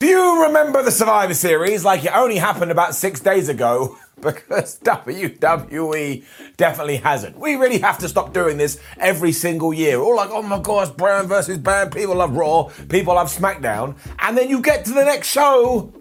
Do you remember the Survivor Series like it only happened about six days ago? Because WWE definitely hasn't. We really have to stop doing this every single year. All like, oh my gosh, Brown versus Brown. People love Raw, people love SmackDown. And then you get to the next show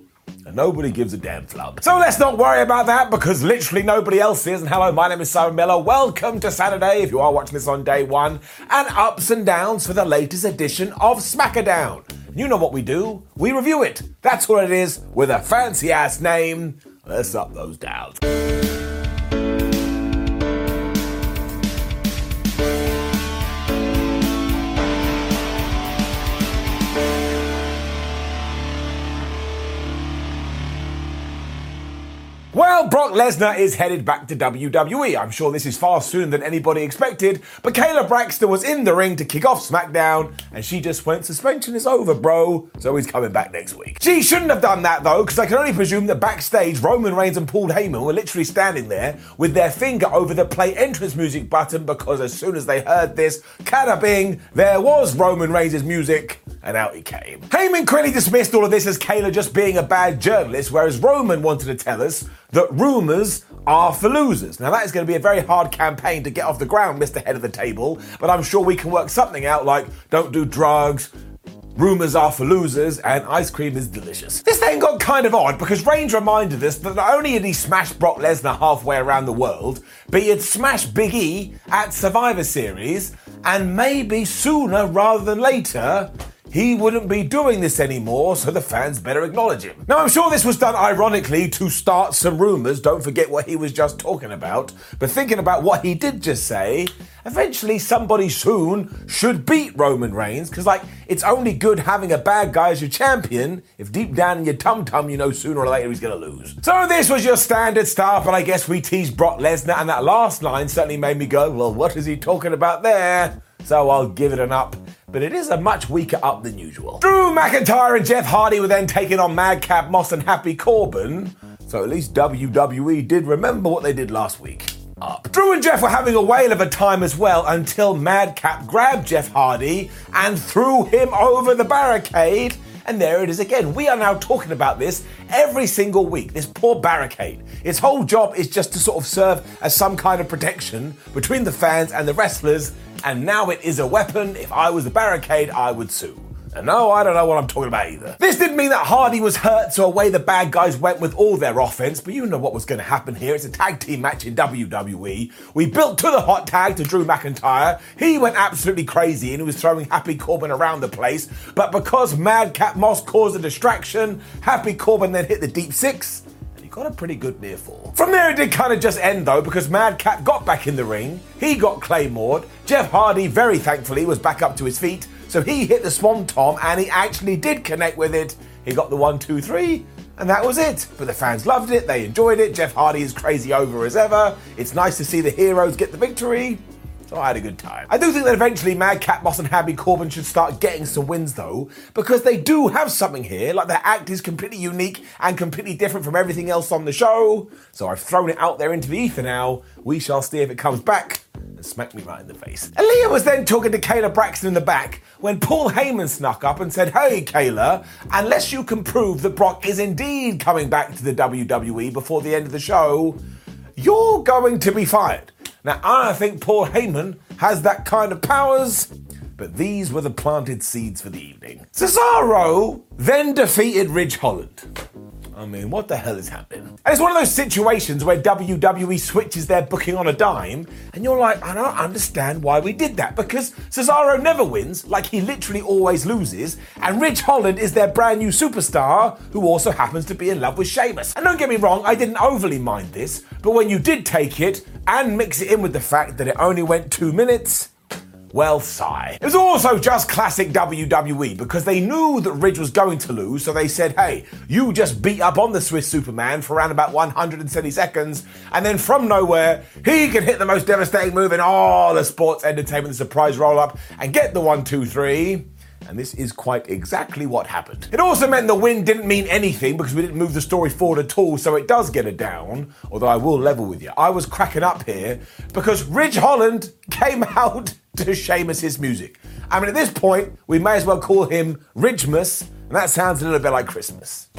nobody gives a damn flub. So let's not worry about that because literally nobody else is. And hello, my name is Simon Miller. Welcome to Saturday if you are watching this on day one, and ups and downs for the latest edition of Smackadown. You know what we do? We review it. That's what it is with a fancy ass name. Let's up those downs. Well, Brock Lesnar is headed back to WWE. I'm sure this is far sooner than anybody expected, but Kayla Braxton was in the ring to kick off SmackDown, and she just went, suspension is over, bro, so he's coming back next week. She shouldn't have done that, though, because I can only presume that backstage, Roman Reigns and Paul Heyman were literally standing there with their finger over the play entrance music button, because as soon as they heard this, kada bing, there was Roman Reigns' music, and out he came. Heyman clearly dismissed all of this as Kayla just being a bad journalist, whereas Roman wanted to tell us that rumours are for losers. Now, that is going to be a very hard campaign to get off the ground, Mr. Head of the Table, but I'm sure we can work something out like don't do drugs. Rumours are for losers, and ice cream is delicious. This thing got kind of odd because Reigns reminded us that not only had he smashed Brock Lesnar halfway around the world, but he had smashed Big E at Survivor Series, and maybe sooner rather than later, he wouldn't be doing this anymore, so the fans better acknowledge him. Now, I'm sure this was done ironically to start some rumours, don't forget what he was just talking about, but thinking about what he did just say, eventually somebody soon should beat Roman Reigns, because, like, it's only good having a bad guy as your champion if deep down in your tum tum you know sooner or later he's gonna lose. So, this was your standard stuff, and I guess we teased Brock Lesnar, and that last line certainly made me go, well, what is he talking about there? So, I'll give it an up but it is a much weaker up than usual. Drew McIntyre and Jeff Hardy were then taking on Madcap Moss and Happy Corbin, so at least WWE did remember what they did last week. Up. Drew and Jeff were having a whale of a time as well until Madcap grabbed Jeff Hardy and threw him over the barricade. And there it is again. We are now talking about this every single week. This poor barricade. Its whole job is just to sort of serve as some kind of protection between the fans and the wrestlers and now it is a weapon. If I was the barricade, I would sue. And no, I don't know what I'm talking about either. This didn't mean that Hardy was hurt, so away the bad guys went with all their offense, but you know what was going to happen here. It's a tag team match in WWE. We built to the hot tag to Drew McIntyre. He went absolutely crazy and he was throwing Happy Corbin around the place, but because Madcap Moss caused a distraction, Happy Corbin then hit the deep six got a pretty good near fall. From there, it did kind of just end though, because Madcap got back in the ring. He got Claymored. Jeff Hardy, very thankfully, was back up to his feet. So he hit the Swanton and he actually did connect with it. He got the one, two, three, and that was it. But the fans loved it, they enjoyed it. Jeff Hardy is crazy over as ever. It's nice to see the heroes get the victory. So I had a good time. I do think that eventually Madcap Moss and Happy Corbin should start getting some wins though, because they do have something here. Like their act is completely unique and completely different from everything else on the show. So I've thrown it out there into the ether now. We shall see if it comes back and smack me right in the face. Aaliyah was then talking to Kayla Braxton in the back when Paul Heyman snuck up and said, Hey, Kayla, unless you can prove that Brock is indeed coming back to the WWE before the end of the show, you're going to be fired. Now, I don't think Paul Heyman has that kind of powers, but these were the planted seeds for the evening. Cesaro then defeated Ridge Holland. I mean, what the hell is happening? And it's one of those situations where WWE switches their booking on a dime, and you're like, I don't understand why we did that. Because Cesaro never wins, like he literally always loses, and Ridge Holland is their brand new superstar who also happens to be in love with Sheamus. And don't get me wrong, I didn't overly mind this, but when you did take it and mix it in with the fact that it only went two minutes, well, sigh. It was also just classic WWE because they knew that Ridge was going to lose, so they said, hey, you just beat up on the Swiss Superman for around about 170 seconds, and then from nowhere, he can hit the most devastating move in all the sports entertainment, the surprise roll up, and get the one, two, three. And this is quite exactly what happened. It also meant the win didn't mean anything because we didn't move the story forward at all, so it does get a down. Although I will level with you. I was cracking up here because Ridge Holland came out to Sheamus's music. I mean, at this point, we may as well call him Ridgemas, and that sounds a little bit like Christmas.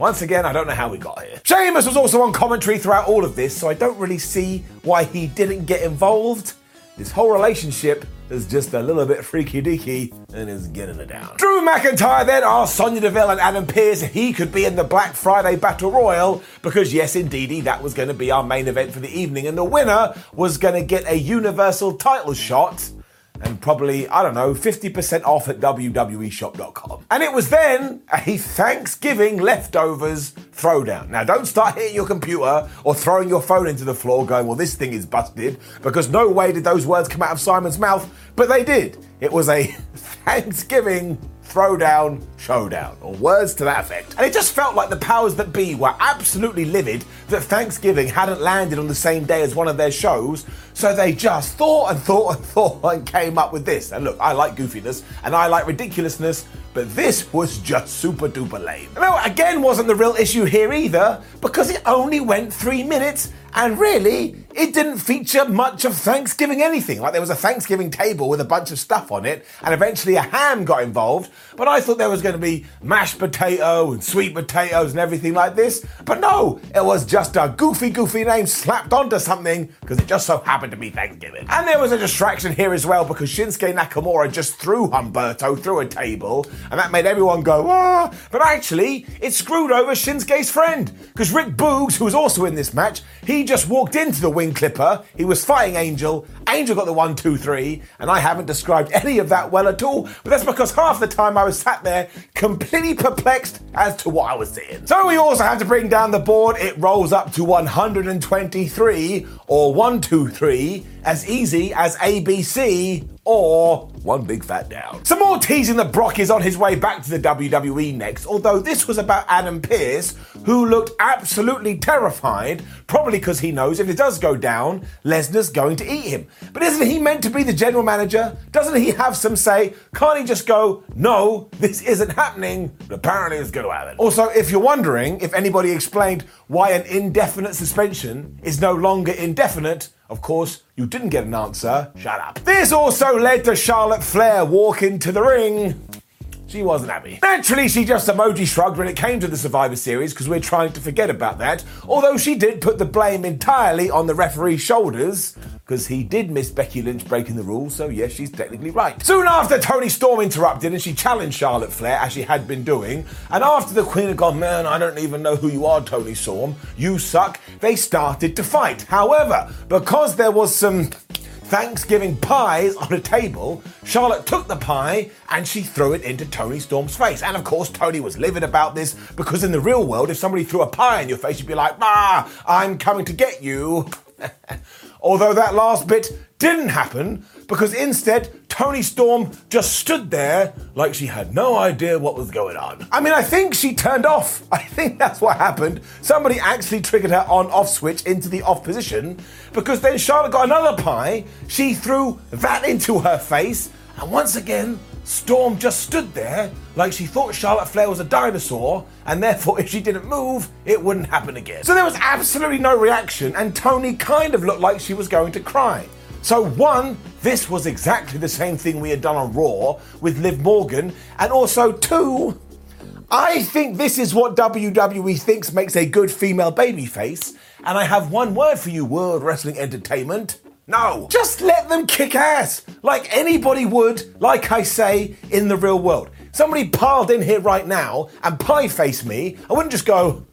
Once again, I don't know how we got here. Sheamus was also on commentary throughout all of this, so I don't really see why he didn't get involved. This whole relationship is just a little bit freaky deaky and is getting it down. Drew McIntyre then asked Sonya Deville and Adam Pearce if he could be in the Black Friday Battle Royal because, yes, indeedy, that was going to be our main event for the evening, and the winner was going to get a Universal title shot and probably, I don't know, 50% off at WWEshop.com. And it was then a Thanksgiving leftovers throwdown. Now, don't start hitting your computer or throwing your phone into the floor going, well, this thing is busted, because no way did those words come out of Simon's mouth, but they did. It was a Thanksgiving throwdown showdown, or words to that effect. And it just felt like the powers that be were absolutely livid that Thanksgiving hadn't landed on the same day as one of their shows, so they just thought and thought and thought and came up with this. And look, I like goofiness and I like ridiculousness, but this was just super duper lame. Now, again, wasn't the real issue here either, because it only went three minutes and really, it didn't feature much of Thanksgiving anything. Like there was a Thanksgiving table with a bunch of stuff on it, and eventually a ham got involved. But I thought there was going to be mashed potato and sweet potatoes and everything like this. But no, it was just a goofy, goofy name slapped onto something because it just so happened to be Thanksgiving. And there was a distraction here as well because Shinsuke Nakamura just threw Humberto through a table, and that made everyone go, ah. But actually, it screwed over Shinsuke's friend because Rick Boogs, who was also in this match, he just walked into the wing clipper. He was fighting Angel. Angel got the one, two, three, and I haven't described any of that well at all. But that's because half the time I was sat there completely perplexed as to what I was seeing. So we also have to bring down the board. It rolls up to 123 or 123, as easy as ABC or one big fat down. Some more teasing that Brock is on his way back to the WWE next, although this was about Adam Pearce, who looked absolutely terrified, probably because he knows if it does go down, Lesnar's going to eat him. But isn't he meant to be the general manager? Doesn't he have some say? Can't he just go, no, this isn't happening, but apparently it's going to happen? Also, if you're wondering if anybody explained why an indefinite suspension is no longer indefinite, of course, you didn't get an answer. Shut up. This also led to Charlotte Flair walking to the ring. She wasn't happy. Naturally, she just emoji shrugged when it came to the Survivor Series because we're trying to forget about that. Although she did put the blame entirely on the referee's shoulders because he did miss Becky Lynch breaking the rules, so yes, she's technically right. Soon after, Toni Storm interrupted and she challenged Charlotte Flair as she had been doing. And after the Queen had gone, man, I don't even know who you are, Toni Storm, you suck, they started to fight. However, because there was some Thanksgiving pies on a table, Charlotte took the pie and she threw it into Toni Storm's face. And of course, Toni was livid about this because in the real world, if somebody threw a pie in your face, you'd be like, ah, I'm coming to get you. Although that last bit didn't happen because instead Toni Storm just stood there like she had no idea what was going on. I mean, I think she turned off. I think that's what happened. Somebody actually triggered her on off switch into the off position because then Charlotte got another pie. She threw that into her face, and once again, Storm just stood there like she thought Charlotte Flair was a dinosaur, and therefore, if she didn't move, it wouldn't happen again. So there was absolutely no reaction, and Toni kind of looked like she was going to cry. So, one, this was exactly the same thing we had done on Raw with Liv Morgan, and also, two, I think this is what WWE thinks makes a good female babyface, and I have one word for you, World Wrestling Entertainment. No, just let them kick ass like anybody would, like I say, in the real world. Somebody piled in here right now and pie face me, I wouldn't just go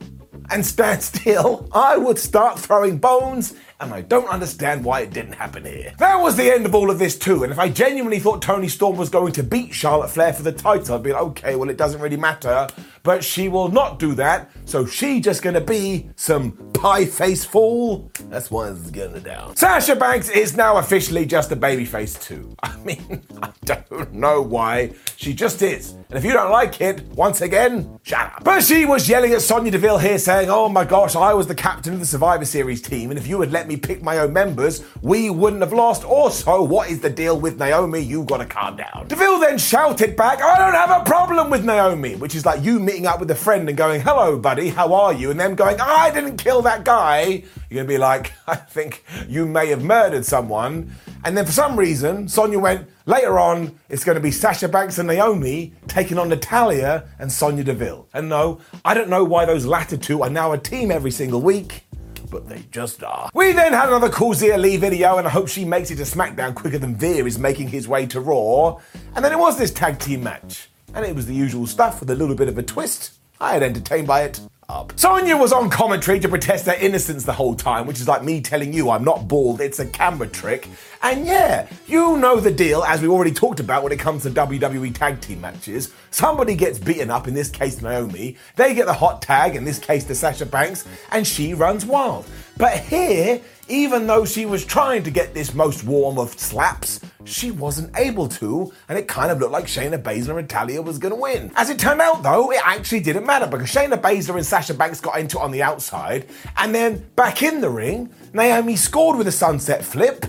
and stand still. I would start throwing bones and I don't understand why it didn't happen here. That was the end of all of this too, and if I genuinely thought Toni Storm was going to beat Charlotte Flair for the title, I'd be like, okay, well, it doesn't really matter, but she will not do that, so she just gonna be some pie face fool. That's what it's gonna do. Sasha Banks is now officially just a babyface too. I mean, I don't know why. She just is. And if you don't like it, once again, shut up. But she was yelling at Sonya Deville here saying, oh my gosh, I was the captain of the Survivor Series team, and if you had let me pick my own members, we wouldn't have lost. Also, what is the deal with Naomi? You gotta calm down. Deville then shouted back, I don't have a problem with Naomi, which is like you meeting up with a friend and going, hello, buddy, how are you? And them going, oh, I didn't kill that guy. You're gonna be like, I think you may have murdered someone. And then for some reason, Sonya went, later on, it's going to be Sasha Banks and Naomi taking on Natalya and Sonya Deville. And no, I don't know why those latter two are now a team every single week but they just are. We then had another Xia Li video, and I hope she makes it to SmackDown quicker than Veer is making his way to Raw. And then it was this tag team match, and it was the usual stuff with a little bit of a twist. I had entertained by it up. Sonya was on commentary to protest her innocence the whole time, which is like me telling you I'm not bald, it's a camera trick. And yeah, you know the deal, as we already talked about when it comes to WWE tag team matches. Somebody gets beaten up, in this case Naomi, they get the hot tag, in this case to Sasha Banks, and she runs wild. But here, even though she was trying to get this most warm of slaps, she wasn't able to, and it kind of looked like Shayna Baszler and Talia was going to win. As it turned out, though, it actually didn't matter because Shayna Baszler and Sasha Banks got into it on the outside, and then back in the ring, Naomi scored with a sunset flip.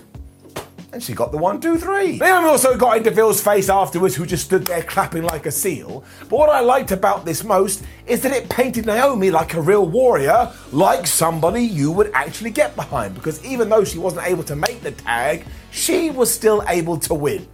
And she got the one, two, three. Naomi also got into Deville's face afterwards, who just stood there clapping like a seal. But what I liked about this most is that it painted Naomi like a real warrior, like somebody you would actually get behind. Because even though she wasn't able to make the tag, she was still able to win.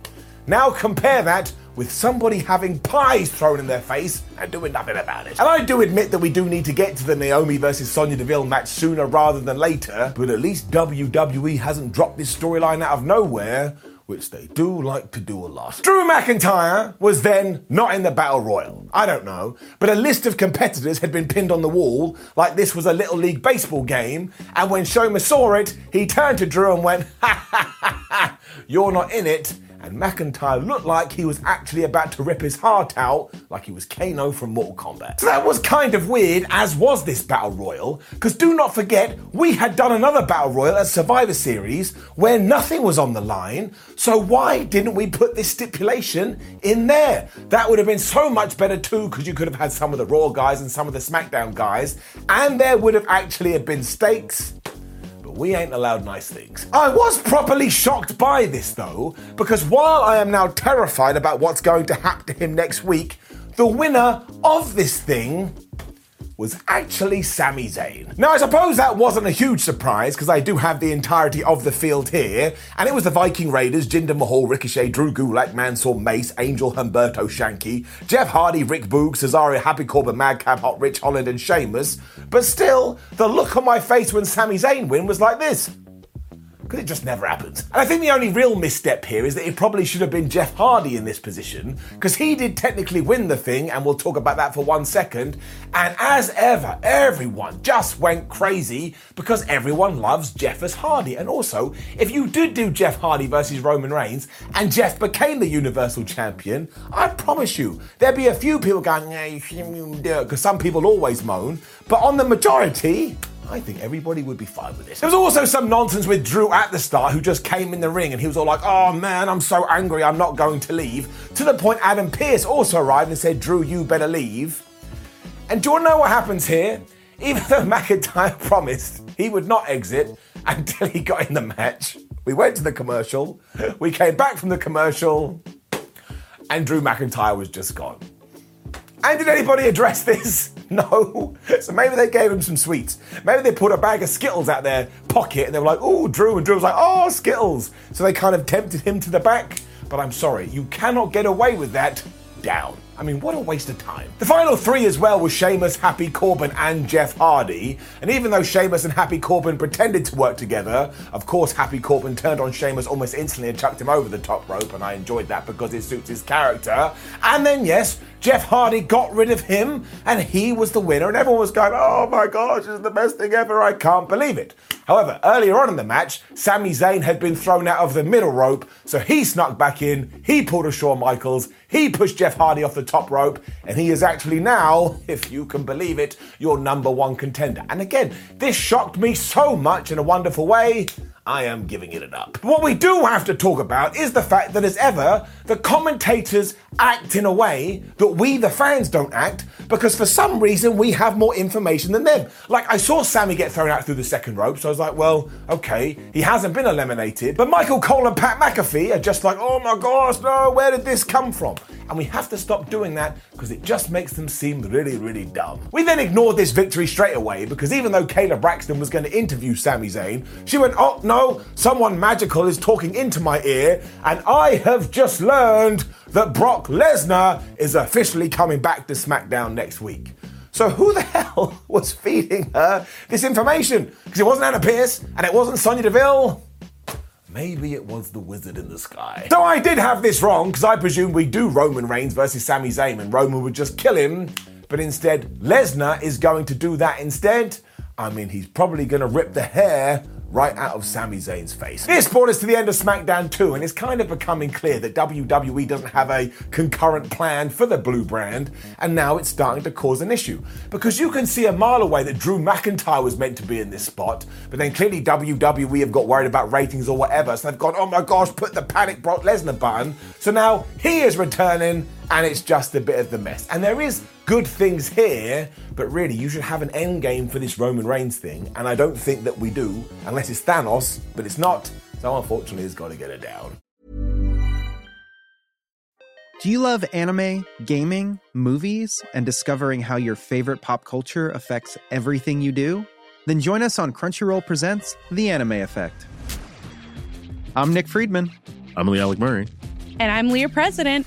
Now compare that with somebody having pies thrown in their face and doing nothing about it. And I do admit that we do need to get to the Naomi versus Sonya Deville match sooner rather than later, but at least WWE hasn't dropped this storyline out of nowhere. Which they do like to do a lot. Drew McIntyre was then not in the Battle Royal. I don't know. But a list of competitors had been pinned on the wall like this was a Little League Baseball game. And when Shoma saw it, he turned to Drew and went, ha ha ha ha, you're not in it and McIntyre looked like he was actually about to rip his heart out like he was Kano from Mortal Kombat. So that was kind of weird, as was this Battle Royal, because do not forget, we had done another Battle Royal at Survivor Series where nothing was on the line, so why didn't we put this stipulation in there? That would have been so much better too, because you could have had some of the Raw guys and some of the SmackDown guys, and there would have actually have been stakes we ain't allowed nice things. I was properly shocked by this though, because while I am now terrified about what's going to happen to him next week, the winner of this thing was actually Sami Zayn. Now, I suppose that wasn't a huge surprise because I do have the entirety of the field here, and it was the Viking Raiders, Jinder Mahal, Ricochet, Drew Gulak, Mansoor, Mace, Angel, Humberto, Shanky, Jeff Hardy, Rick Boog, Cesaro, Happy Corbin, Madcap, Hot Rich, Holland, and Sheamus. But still, the look on my face when Sami Zayn win was like this because it just never happens. And I think the only real misstep here is that it probably should have been Jeff Hardy in this position, because he did technically win the thing, and we'll talk about that for one second. And as ever, everyone just went crazy because everyone loves Jeff as Hardy. And also, if you did do Jeff Hardy versus Roman Reigns and Jeff became the Universal Champion, I promise you, there'd be a few people going, because some people always moan. But on the majority, I think everybody would be fine with this. There was also some nonsense with Drew at the start who just came in the ring and he was all like, oh man, I'm so angry, I'm not going to leave. To the point Adam Pearce also arrived and said, Drew, you better leave. And do you want to know what happens here? Even though McIntyre promised he would not exit until he got in the match, we went to the commercial, we came back from the commercial, and Drew McIntyre was just gone. And did anybody address this? No. So maybe they gave him some sweets. Maybe they put a bag of Skittles out their pocket and they were like, oh, Drew. And Drew was like, oh, Skittles. So they kind of tempted him to the back. But I'm sorry, you cannot get away with that down. I mean, what a waste of time. The final three as well was Sheamus, Happy Corbin, and Jeff Hardy. And even though Sheamus and Happy Corbin pretended to work together, of course, Happy Corbin turned on Sheamus almost instantly and chucked him over the top rope, and I enjoyed that because it suits his character. And then, yes, Jeff Hardy got rid of him, and he was the winner, and everyone was going, oh my gosh, this is the best thing ever, I can't believe it. However, earlier on in the match, Sami Zayn had been thrown out of the middle rope, so he snuck back in, he pulled a Shawn Michaels, he pushed Jeff Hardy off the top rope, and he is actually now, if you can believe it, your number one contender. And again, this shocked me so much in a wonderful way. I am giving it up. What we do have to talk about is the fact that, as ever, the commentators act in a way that we, the fans, don't act because for some reason we have more information than them. Like, I saw Sami get thrown out through the second rope, so I was like, well, okay, he hasn't been eliminated. But Michael Cole and Pat McAfee are just like, oh my gosh, no, where did this come from? And we have to stop doing that because it just makes them seem really, really dumb. We then ignored this victory straight away because even though Kayla Braxton was going to interview Sami Zayn, she went, oh no, someone magical is talking into my ear, and I have just learned that Brock Lesnar is officially coming back to SmackDown next week. So who the hell was feeding her this information? Because it wasn't Adam Pearce and it wasn't Sonya Deville. Maybe it was the wizard in the sky. So I did have this wrong because I presumed we do Roman Reigns versus Sami Zayn and Roman would just kill him, but instead Lesnar is going to do that instead. I mean, he's probably going to rip the hair right out of Sami Zayn's face. This brought us to the end of SmackDown 2, and it's kind of becoming clear that WWE doesn't have a concurrent plan for the blue brand, and now it's starting to cause an issue. Because you can see a mile away that Drew McIntyre was meant to be in this spot, but then clearly WWE have got worried about ratings or whatever, so they've gone, oh my gosh, put the panic Brock Lesnar button. So now he is returning, and it's just a bit of the mess. And there is good things here, but really, you should have an end game for this Roman Reigns thing, and I don't think that we do, unless it's Thanos, but it's not. So unfortunately, it's got to get it down. Do you love anime, gaming, movies, and discovering how your favorite pop culture affects everything you do? Then join us on Crunchyroll Presents The Anime Effect. I'm Nick Friedman. I'm Lee Alec Murray. And I'm Leah President.